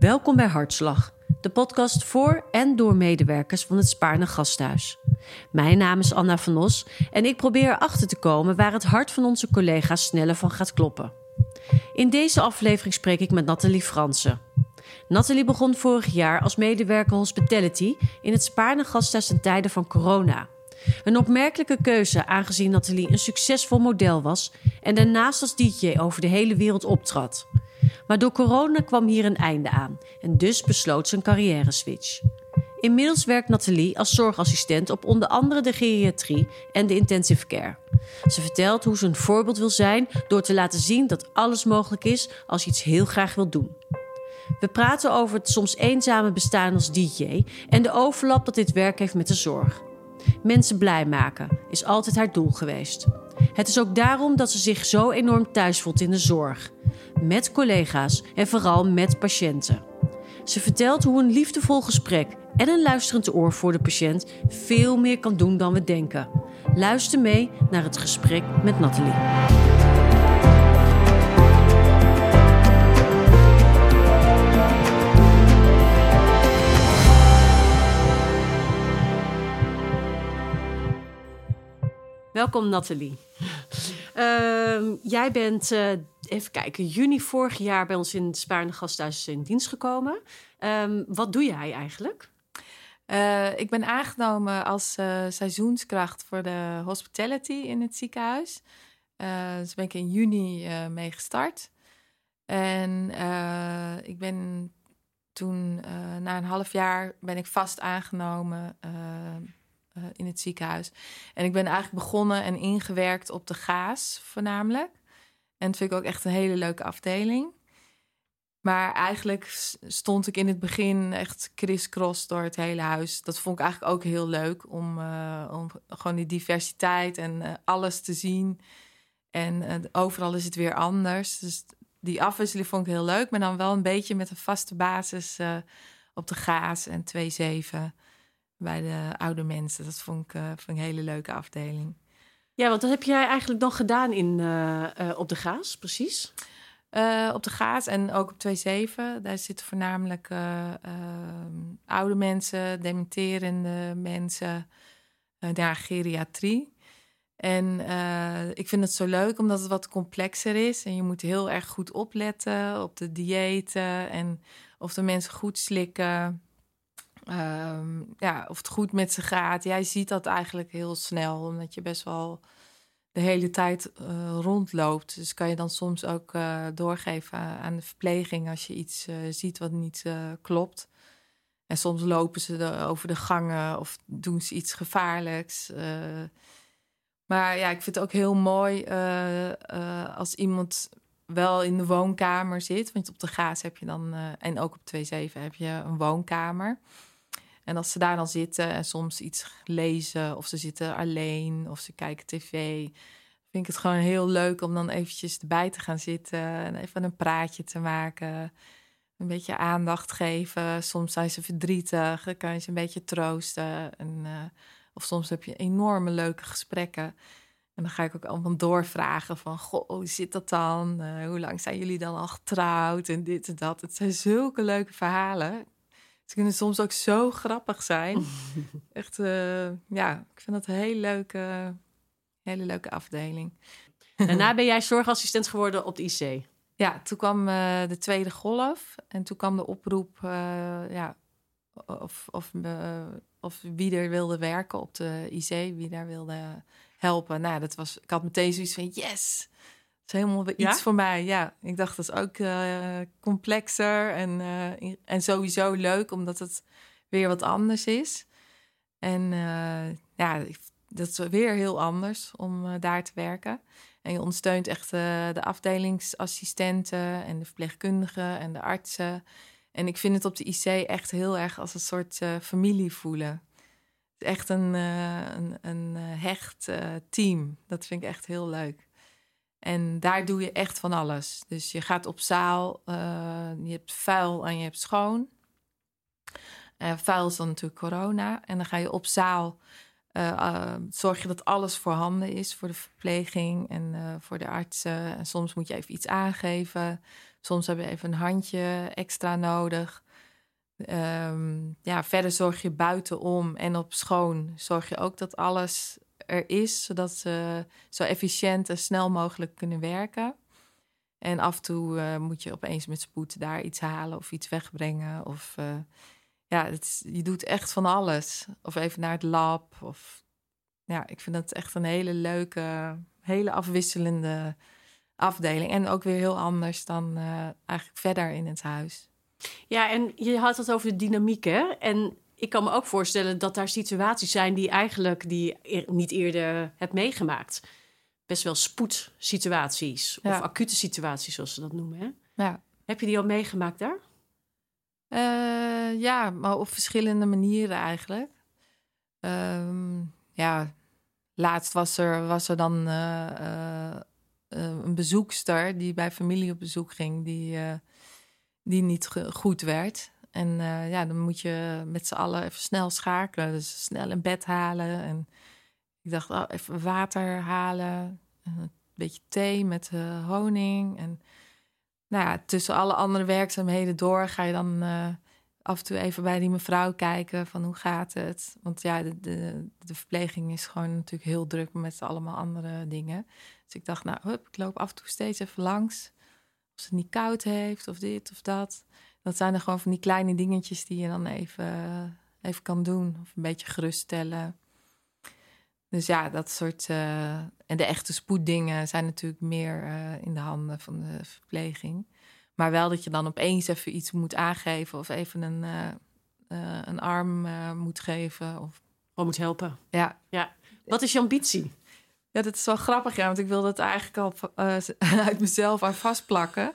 Welkom bij Hartslag, de podcast voor en door medewerkers van het Spaarne Gasthuis. Mijn naam is Anna van Os en ik probeer erachter te komen waar het hart van onze collega's sneller van gaat kloppen. In deze aflevering spreek ik met Nathalie Fransen. Nathalie begon vorig jaar als medewerker hospitality in het Spaarne Gasthuis in tijden van corona. Een opmerkelijke keuze aangezien Nathalie een succesvol model was en daarnaast als DJ over de hele wereld optrad. Maar door corona kwam hier een einde aan en dus besloot ze een carrière switch. Inmiddels werkt Nathalie als zorgassistent op onder andere de geriatrie en de intensive care. Ze vertelt hoe ze een voorbeeld wil zijn door te laten zien dat alles mogelijk is als je iets heel graag wilt doen. We praten over het soms eenzame bestaan als DJ en de overlap dat dit werk heeft met de zorg. Mensen blij maken is altijd haar doel geweest. Het is ook daarom dat ze zich zo enorm thuis voelt in de zorg. Met collega's en vooral met patiënten. Ze vertelt hoe een liefdevol gesprek en een luisterend oor voor de patiënt veel meer kan doen dan we denken. Luister mee naar het gesprek met Nathalie. Welkom Nathalie. Uh, jij bent, uh, even kijken, juni vorig jaar bij ons in het Spaarne Gasthuis in dienst gekomen. Um, wat doe jij eigenlijk? Uh, ik ben aangenomen als uh, seizoenskracht voor de hospitality in het ziekenhuis. dus ben ik in juni mee gestart. En ik ben toen, na een half jaar, ben ik vast aangenomen uh, in het ziekenhuis. En ik ben eigenlijk begonnen en ingewerkt op de gaas voornamelijk. En dat vind ik ook echt een hele leuke afdeling. Maar eigenlijk stond ik in het begin echt crisscross door het hele huis. Dat vond ik eigenlijk ook heel leuk om, uh, om gewoon die diversiteit en uh, alles te zien. En overal is het weer anders. Dus die afwisseling vond ik heel leuk, maar dan wel een beetje met een vaste basis op de gaas en 2-7 bij de oude mensen. Dat vond ik, uh, vond ik een hele leuke afdeling. Ja, want wat heb jij eigenlijk dan gedaan in, uh, uh, op de Gaas, precies? op de Gaas en ook op 2-7. Daar zitten voornamelijk oude mensen, dementerende mensen, daar geriatrie. En ik vind het zo leuk omdat het wat complexer is. En je moet heel erg goed opletten op de diëten en of de mensen goed slikken. Um, ja, of het goed met ze gaat. Jij ziet dat eigenlijk heel snel, omdat je best wel de hele tijd uh, rondloopt. Dus kan je dan soms ook uh, doorgeven aan de verpleging als je iets uh, ziet wat niet klopt. En soms lopen ze over de gangen of doen ze iets gevaarlijks. maar ja, ik vind het ook heel mooi als iemand wel in de woonkamer zit. Want op de gaas heb je dan, en ook op 2-7 heb je een woonkamer. En als ze daar dan zitten en soms iets lezen, of ze zitten alleen, of ze kijken tv, vind ik het gewoon heel leuk om dan eventjes erbij te gaan zitten en even een praatje te maken. Een beetje aandacht geven. Soms zijn ze verdrietig, dan kan je ze een beetje troosten. En, uh, of soms heb je enorme leuke gesprekken. En dan ga ik ook allemaal doorvragen van, goh, hoe zit dat dan? Uh, hoe lang zijn jullie dan al getrouwd? En dit en dat. Het zijn zulke leuke verhalen. Ze kunnen soms ook zo grappig zijn. Echt, uh, ja, ik vind dat een hele leuke, hele leuke afdeling. Daarna ben jij zorgassistent geworden op de IC. Ja, toen kwam uh, de tweede golf. En toen kwam de oproep uh, ja, of, of, of wie er wilde werken op de IC, wie daar wilde helpen. Nou, dat was, ik had meteen zoiets van, yes, is helemaal iets voor mij. Ja, ik dacht dat is ook uh, complexer en, uh, en sowieso leuk, omdat het weer wat anders is. En uh, ja, dat is weer heel anders om daar te werken. En je ondersteunt echt de afdelingsassistenten en de verpleegkundigen en de artsen. En ik vind het op de IC echt heel erg als een soort familie voelen. Echt een, een, een hecht team. Dat vind ik echt heel leuk. En daar doe je echt van alles. Dus je gaat op zaal, uh, je hebt vuil en je hebt schoon. Uh, vuil is dan natuurlijk corona. En dan ga je op zaal uh, zorg je dat alles voorhanden is voor de verpleging en voor de artsen. En soms moet je even iets aangeven. Soms heb je even een handje extra nodig. Um, ja, verder zorg je buitenom en op schoon zorg je ook dat alles er is, zodat ze zo efficiënt en snel mogelijk kunnen werken. En af en toe uh, moet je opeens met spoed daar iets halen of iets wegbrengen. Of uh, ja, je doet echt van alles. Of even naar het lab. Of ja, ik vind dat echt een hele leuke, hele afwisselende afdeling. En ook weer heel anders dan uh, eigenlijk verder in het huis. Ja, en je had het over de dynamiek, hè? En ik kan me ook voorstellen dat daar situaties zijn die eigenlijk die niet eerder hebt meegemaakt. Best wel spoedsituaties of acute situaties, zoals ze dat noemen. Hè? Ja. Heb je die al meegemaakt daar? Uh, ja, maar op verschillende manieren eigenlijk. Uh, ja, laatst was er, was er dan uh, uh, een bezoekster die bij familie op bezoek ging, die, die niet goed werd. En uh, ja, dan moet je met z'n allen even snel schakelen. Dus snel in bed halen. En ik dacht, oh, even water halen. Een beetje thee met uh, honing. En nou ja, tussen alle andere werkzaamheden door ga je dan uh, af en toe even bij die mevrouw kijken van hoe gaat het. Want ja, de, de, de verpleging is gewoon natuurlijk heel druk met allemaal andere dingen. Dus ik dacht, nou, hup, ik loop af en toe steeds even langs. Of ze niet koud heeft of dit of dat dat zijn er gewoon van die kleine dingetjes die je dan even, even kan doen. Of een beetje geruststellen. Dus ja, dat soort. Uh, en de echte spoeddingen zijn natuurlijk meer uh, in de handen van de verpleging. Maar wel dat je dan opeens even iets moet aangeven of even een, uh, een arm moet geven. Of, of moet helpen. Ja. ja. Wat is je ambitie? Ja, dat is wel grappig, ja, want ik wil dat eigenlijk al uit mezelf aan vastplakken.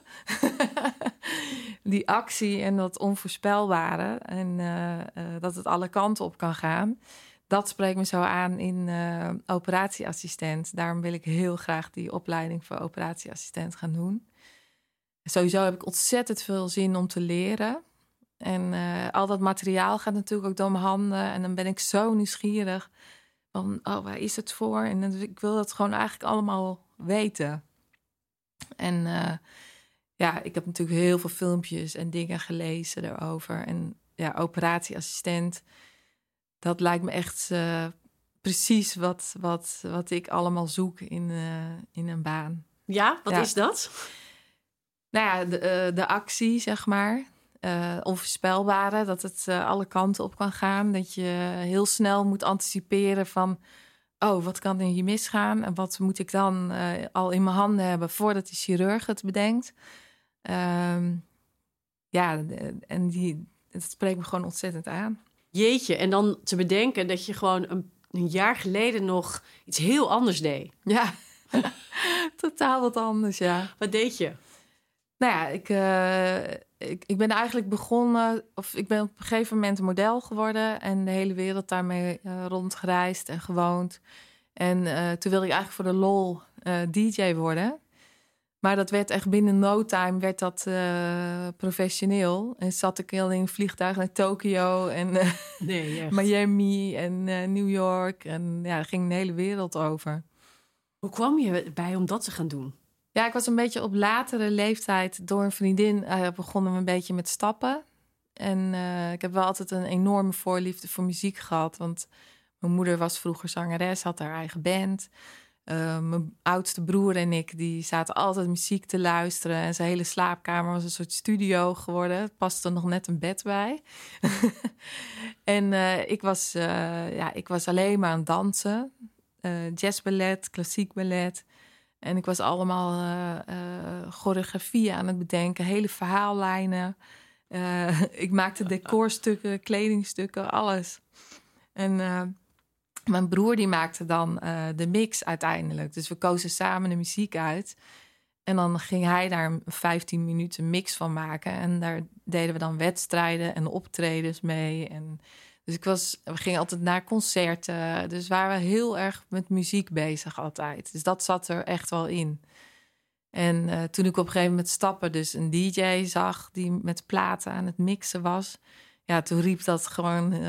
Die actie en dat onvoorspelbare en uh, uh, dat het alle kanten op kan gaan. Dat spreekt me zo aan in operatieassistent. Daarom wil ik heel graag die opleiding voor operatieassistent gaan doen. Sowieso heb ik ontzettend veel zin om te leren. En al dat materiaal gaat natuurlijk ook door mijn handen. En dan ben ik zo nieuwsgierig van, oh, waar is het voor? En ik wil dat gewoon eigenlijk allemaal weten. En ja, ik heb natuurlijk heel veel filmpjes en dingen gelezen erover. En ja, operatieassistent, dat lijkt me echt uh, precies wat, wat, wat ik allemaal zoek in, uh, in een baan. Ja, wat ja. is dat? Nou ja, de, de actie, zeg maar uh, onvoorspelbare. Dat het alle kanten op kan gaan. Dat je heel snel moet anticiperen van... oh, wat kan er hier misgaan? En wat moet ik dan al in mijn handen hebben... voordat de chirurg het bedenkt? Um, ja, en die, het spreekt me gewoon ontzettend aan. Jeetje, en dan te bedenken dat je gewoon een, een jaar geleden nog iets heel anders deed. Ja, totaal wat anders, ja. Wat deed je? Nou ja, ik, uh, ik, ik ben eigenlijk begonnen, of ik ben op een gegeven moment een model geworden en de hele wereld daarmee uh, rondgereisd en gewoond. En uh, toen wilde ik eigenlijk voor de lol DJ worden. Maar dat werd echt binnen no time werd dat professioneel. En zat ik heel in een vliegtuig naar Tokio en nee, Miami en New York. En ja, daar ging de hele wereld over. Hoe kwam je bij om dat te gaan doen? Ja, ik was een beetje op latere leeftijd door een vriendin begonnen we een beetje met stappen. En ik heb wel altijd een enorme voorliefde voor muziek gehad. Want mijn moeder was vroeger zangeres, had haar eigen band. Uh, mijn oudste broer en ik die zaten altijd muziek te luisteren. En zijn hele slaapkamer was een soort studio geworden. Het paste er nog net een bed bij. en ik, was, ja, ik was alleen maar aan het dansen. jazzballet, klassiek ballet. En ik was allemaal choreografieën aan het bedenken, hele verhaallijnen. Ik maakte decorstukken, kledingstukken, alles. En mijn broer die maakte dan de mix uiteindelijk. Dus we kozen samen de muziek uit. En dan ging hij daar een 15 minuten mix van maken. En daar deden we dan wedstrijden en optredens mee. En dus ik was, we gingen altijd naar concerten. Dus waren we heel erg met muziek bezig altijd. Dus dat zat er echt wel in. En uh, toen ik op een gegeven moment stappen, dus een DJ zag die met platen aan het mixen was. Ja, toen riep dat gewoon uh,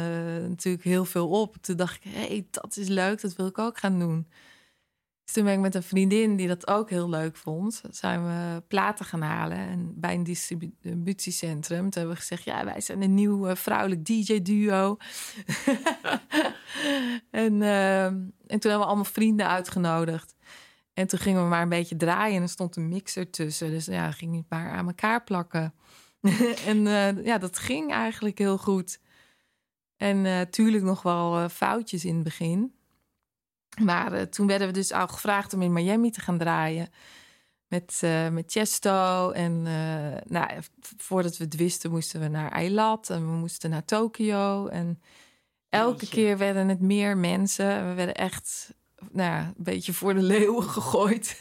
natuurlijk heel veel op. Toen dacht ik, hé, hey, dat is leuk, dat wil ik ook gaan doen. Dus toen ben ik met een vriendin die dat ook heel leuk vond, zijn we platen gaan halen en bij een distributiecentrum. Toen hebben we gezegd, ja, wij zijn een nieuw vrouwelijk DJ-duo. en, uh, en toen hebben we allemaal vrienden uitgenodigd. En toen gingen we maar een beetje draaien en er stond een mixer tussen. Dus ja, ging niet maar aan elkaar plakken. en uh, ja, dat ging eigenlijk heel goed. En uh, tuurlijk nog wel uh, foutjes in het begin. Maar toen werden we dus al gevraagd om in Miami te gaan draaien. Met, met Chesto. En nou, voordat we het wisten, moesten we naar Eilat. En we moesten naar Tokio. En elke keer werden het meer mensen. We werden echt nou ja, een beetje voor de leeuwen gegooid.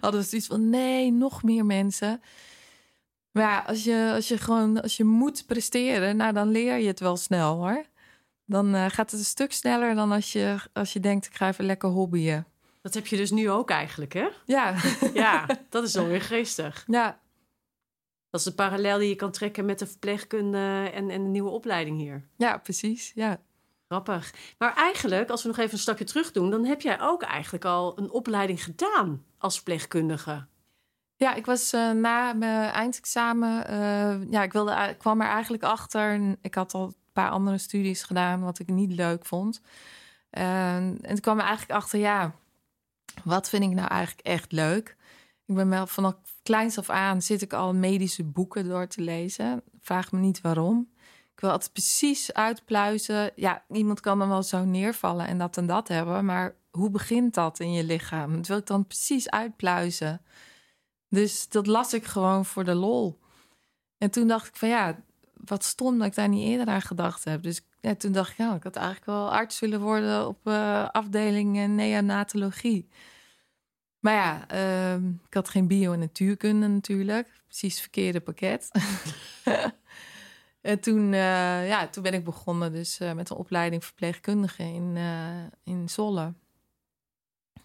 Hadden we zoiets van: nee, nog meer mensen. Maar ja, als je, als je gewoon als je moet presteren, nou dan leer je het wel snel hoor. Dan uh, gaat het een stuk sneller dan als je, als je denkt, ik ga even lekker hobbyen. Dat heb je dus nu ook eigenlijk, hè? Ja. ja, dat is dan weer geestig. Ja. Dat is de parallel die je kan trekken met de verpleegkunde en, en de nieuwe opleiding hier. Ja, precies. Ja. Grappig. Maar eigenlijk, als we nog even een stapje terug doen, dan heb jij ook eigenlijk al een opleiding gedaan als verpleegkundige. Ja, ik was uh, na mijn eindexamen, uh, ja, ik, wilde, kwam er eigenlijk achter. Ik had al een paar andere studies gedaan, wat ik niet leuk vond. En toen kwam er eigenlijk achter, ja, wat vind ik nou eigenlijk echt leuk? Ik ben wel vanaf kleins af aan zit ik al medische boeken door te lezen. Vraag me niet waarom. Ik wil altijd precies uitpluizen. Ja, iemand kan dan wel zo neervallen en dat en dat hebben, maar hoe begint dat in je lichaam? Dat wil ik dan precies uitpluizen. Dus dat las ik gewoon voor de lol. En toen dacht ik van ja, wat stom dat ik daar niet eerder aan gedacht heb. Dus toen dacht ik, ja, ik had eigenlijk wel arts willen worden op uh, afdeling neonatologie. Maar ja, uh, ik had geen bio- en natuurkunde natuurlijk. Precies het verkeerde pakket. en toen, uh, ja, toen ben ik begonnen dus met een opleiding verpleegkundige in, in Zolle.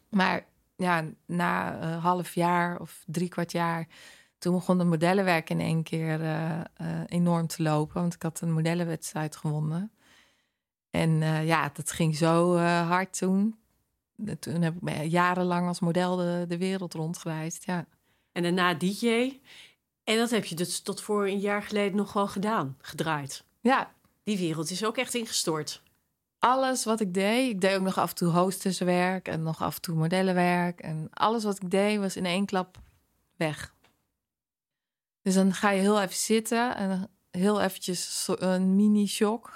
Maar ja, na een half jaar of drie kwart jaar, toen begon het modellenwerk in één keer uh, uh, enorm te lopen. Want ik had een modellenwedstrijd gewonnen. En uh, ja, dat ging zo hard toen. Toen heb ik jarenlang als model de, de wereld rondgereisd, ja. En daarna DJ. En dat heb je dus tot voor een jaar geleden nog wel gedaan, gedraaid. Ja. Die wereld is ook echt ingestort alles wat ik deed, ik deed ook nog af en toe hostesswerk en nog af en toe modellenwerk. En alles wat ik deed was in één klap weg. Dus dan ga je heel even zitten en heel eventjes een mini-shock.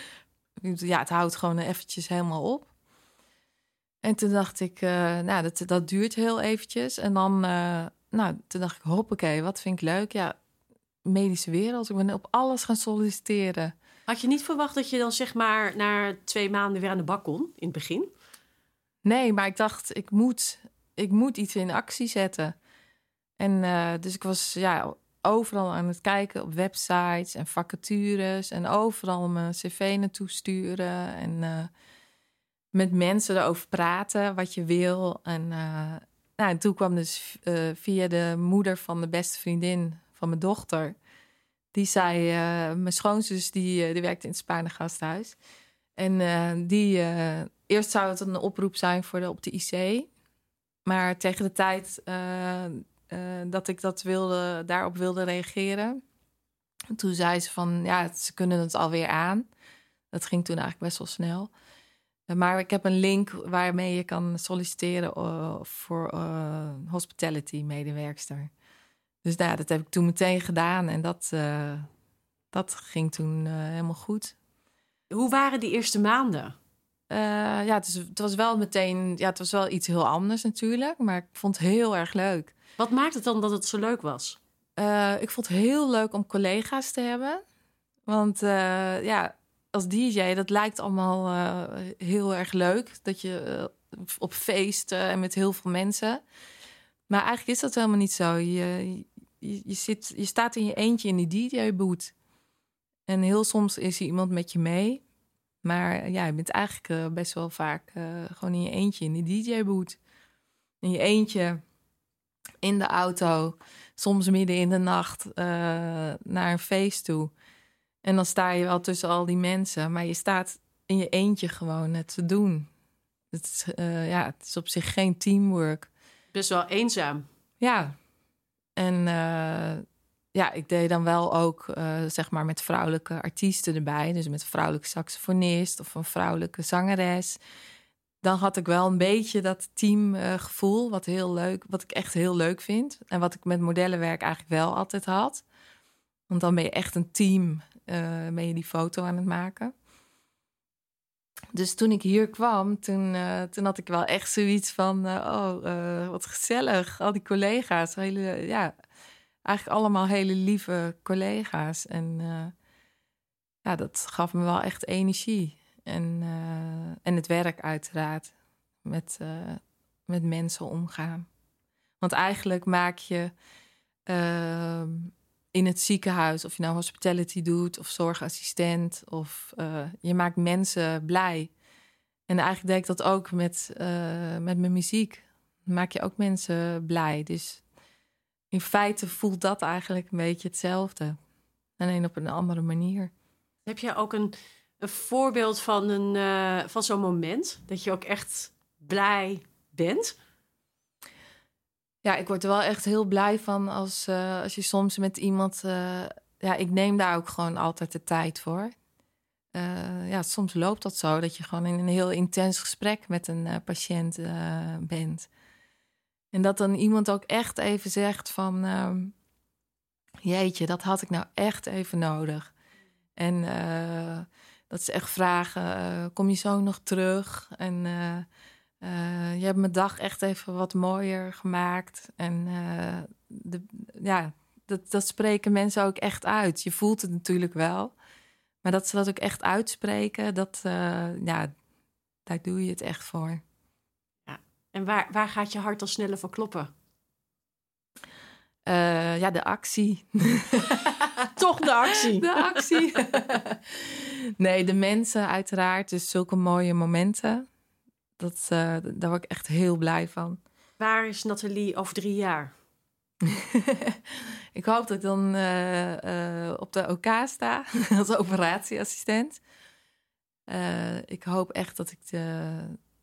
ja, het houdt gewoon eventjes helemaal op. En toen dacht ik, uh, nou, dat, dat duurt heel eventjes. En dan, uh, nou, toen dacht ik, hoppakee, wat vind ik leuk? Ja, medische wereld. Ik ben op alles gaan solliciteren. Had je niet verwacht dat je dan zeg maar na twee maanden weer aan de bak kon in het begin? Nee, maar ik dacht, ik moet, ik moet iets in actie zetten. En uh, dus ik was ja, overal aan het kijken op websites en vacatures en overal mijn cv naartoe sturen en uh, met mensen erover praten wat je wil. En, uh, nou, en toen kwam dus via de moeder van de beste vriendin van mijn dochter die zei, uh, mijn schoonzus die, uh, die werkte in het Spaarne gasthuis. En uh, die, eerst zou het een oproep zijn voor op de IC. Maar tegen de tijd dat ik dat wilde, daarop wilde reageren... toen zei ze van, ja, ze kunnen het alweer aan. Dat ging toen eigenlijk best wel snel. Maar ik heb een link waarmee je kan solliciteren voor hospitality medewerkster. Dus nou, dat heb ik toen meteen gedaan en dat, uh, dat ging toen uh, helemaal goed. Hoe waren die eerste maanden? Uh, ja, het, is, het, was wel meteen, ja, het was wel iets heel anders natuurlijk, maar ik vond het heel erg leuk. Wat maakt het dan dat het zo leuk was? ik vond het heel leuk om collega's te hebben. Want ja, als DJ, dat lijkt allemaal heel erg leuk. Dat je op feesten en met heel veel mensen. Maar eigenlijk is dat helemaal niet zo. Je, je, je, zit, je staat in je eentje in die DJ-boot. En heel soms is er iemand met je mee. Maar ja, je bent eigenlijk uh, best wel vaak uh, gewoon in je eentje in die DJ-boot. In je eentje in de auto, soms midden in de nacht uh, naar een feest toe. En dan sta je wel tussen al die mensen, maar je staat in je eentje gewoon het te doen. Het is, ja, het is op zich geen teamwork. Best wel eenzaam. Ja. En uh, ja, ik deed dan wel ook uh, zeg maar met vrouwelijke artiesten erbij. Dus met een vrouwelijke saxofonist of een vrouwelijke zangeres. Dan had ik wel een beetje dat teamgevoel, wat heel leuk, wat ik echt heel leuk vind. En wat ik met modellenwerk eigenlijk wel altijd had. Want dan ben je echt een team, ben je die foto aan het maken. Dus toen ik hier kwam, toen, uh, toen had ik wel echt zoiets van: uh, oh, uh, wat gezellig. Al die collega's, hele, ja, eigenlijk allemaal hele lieve collega's. En ja, dat gaf me wel echt energie. En, en het werk, uiteraard, met, met mensen omgaan. Want eigenlijk maak je ehm, in het ziekenhuis, of je nou hospitality doet of zorgassistent, of uh, je maakt mensen blij. En eigenlijk deed ik dat ook met, uh, met mijn muziek. Maak je ook mensen blij. Dus in feite voelt dat eigenlijk een beetje hetzelfde. Alleen op een andere manier. Heb je ook een, een voorbeeld van, een, uh, van zo'n moment? Dat je ook echt blij bent? Ja, ik word er wel echt heel blij van als, uh, als je soms met iemand. Uh, ja, ik neem daar ook gewoon altijd de tijd voor. Uh, ja, soms loopt dat zo dat je gewoon in een heel intens gesprek met een patiënt bent. En dat dan iemand ook echt even zegt van. Ehm, jeetje, dat had ik nou echt even nodig. En dat ze echt vragen: kom je zo nog terug? En uh, je hebt mijn dag echt even wat mooier gemaakt. En uh, de, ja, dat, dat spreken mensen ook echt uit. Je voelt het natuurlijk wel. Maar dat ze dat ook echt uitspreken, dat, uh, ja, daar doe je het echt voor. Ja. En waar, waar gaat je hart al sneller van kloppen? ja, de actie. Toch de actie. De actie. nee, de mensen uiteraard. Dus zulke mooie momenten. Dat, uh, daar word ik echt heel blij van. Waar is Nathalie over drie jaar? ik hoop dat ik dan uh, uh, op de OK sta als operatieassistent. ik hoop echt dat ik de.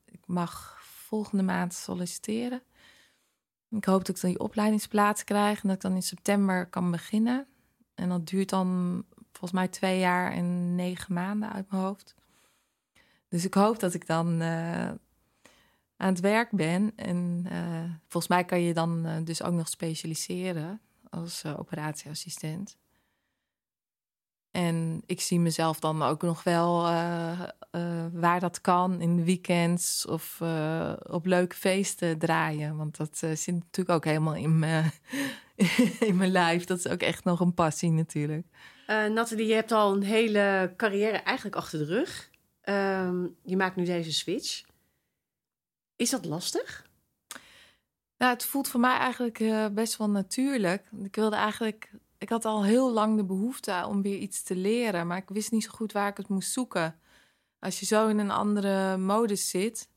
Ik mag volgende maand solliciteren. Ik hoop dat ik dan die opleidingsplaats krijg en dat ik dan in september kan beginnen. En dat duurt dan volgens mij twee jaar en negen maanden uit mijn hoofd. Dus ik hoop dat ik dan uh, aan het werk ben. En uh, volgens mij kan je dan uh, dus ook nog specialiseren als operatieassistent. En ik zie mezelf dan ook nog wel waar dat kan in de weekends of op leuke feesten draaien. Want dat zit natuurlijk ook helemaal in mijn, in mijn lijf. Dat is ook echt nog een passie natuurlijk. Nathalie, je hebt al een hele carrière eigenlijk achter de rug. Um, je maakt nu deze switch. Is dat lastig? Nou, het voelt voor mij eigenlijk uh, best wel natuurlijk. Ik wilde eigenlijk. Ik had al heel lang de behoefte om weer iets te leren, maar ik wist niet zo goed waar ik het moest zoeken. Als je zo in een andere modus zit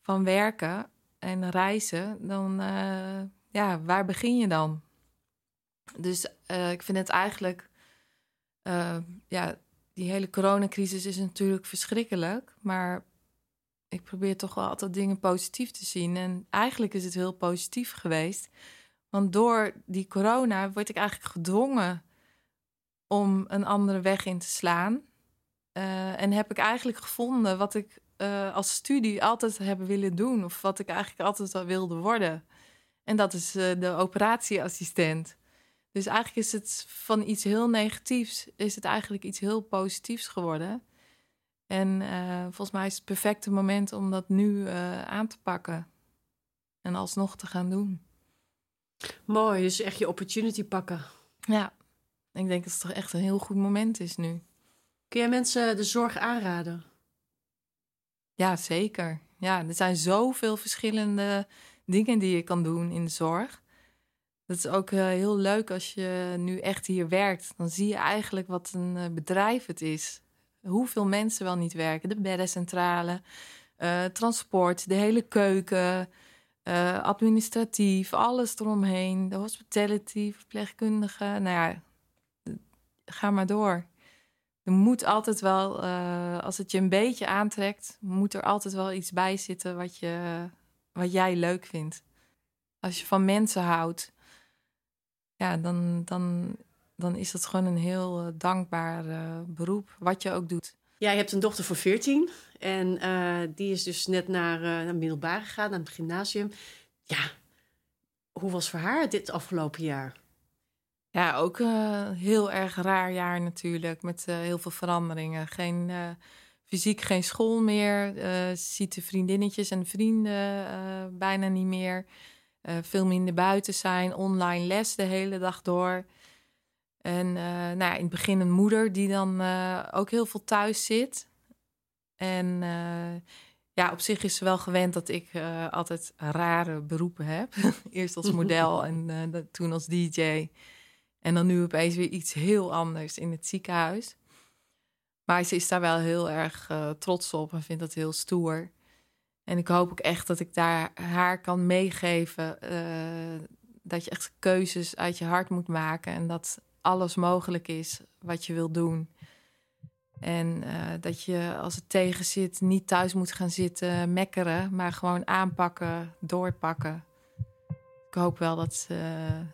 van werken en reizen, dan uh, ja, waar begin je dan? Dus uh, ik vind het eigenlijk ja, die hele coronacrisis is natuurlijk verschrikkelijk. Maar ik probeer toch wel altijd dingen positief te zien. En eigenlijk is het heel positief geweest. Want door die corona word ik eigenlijk gedwongen om een andere weg in te slaan. Uh, en heb ik eigenlijk gevonden wat ik uh, als studie altijd heb willen doen. Of wat ik eigenlijk altijd al wilde worden. En dat is uh, de operatieassistent. Dus eigenlijk is het van iets heel negatiefs, is het eigenlijk iets heel positiefs geworden. En uh, volgens mij is het perfecte moment om dat nu uh, aan te pakken. En alsnog te gaan doen. Mooi, dus echt je opportunity pakken. Ja, ik denk dat het toch echt een heel goed moment is nu. Kun jij mensen de zorg aanraden? Ja, zeker. Ja, er zijn zoveel verschillende dingen die je kan doen in de zorg. Dat is ook uh, heel leuk als je nu echt hier werkt. Dan zie je eigenlijk wat een bedrijf het is. Hoeveel mensen wel niet werken. De beddencentrale, uh, transport, de hele keuken, administratief, alles eromheen. De hospitality, verpleegkundige. Nou ja, ga maar door. er moet altijd wel, eh, als het je een beetje aantrekt, moet er altijd wel iets bij zitten wat, je, wat jij leuk vindt. Als je van mensen houdt, ja, dan, dan, dan is dat gewoon een heel eh, dankbaar uh, beroep, wat je ook doet. Ja, je hebt een dochter van 14 en die is dus net naar, naar middelbaar gegaan, naar het gymnasium. Ja, hoe was voor haar dit afgelopen jaar? Ja, ook een uh, heel erg raar jaar natuurlijk, met uh, heel veel veranderingen. Geen, uh, fysiek geen school meer, ziet de vriendinnetjes en vrienden bijna niet meer. veel minder buiten zijn, online les de hele dag door. En nou ja, in het begin een moeder die dan ook heel veel thuis zit. En ja, op zich is ze wel gewend dat ik altijd rare beroepen heb. Eerst als model en toen als DJ. En dan nu opeens weer iets heel anders in het ziekenhuis. Maar ze is daar wel heel erg trots op en vindt dat heel stoer. En ik hoop ook echt dat ik daar haar kan meegeven dat je echt keuzes uit je hart moet maken en dat alles mogelijk is wat je wil doen. En uh, dat je als het tegen zit niet thuis moet gaan zitten mekkeren, maar gewoon aanpakken, doorpakken ik hoop wel dat ze,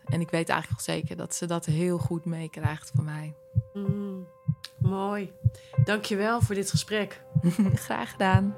en ik weet eigenlijk al zeker dat ze dat heel goed meekrijgt van mij. Mm, mooi. Dankjewel voor dit gesprek. Graag gedaan.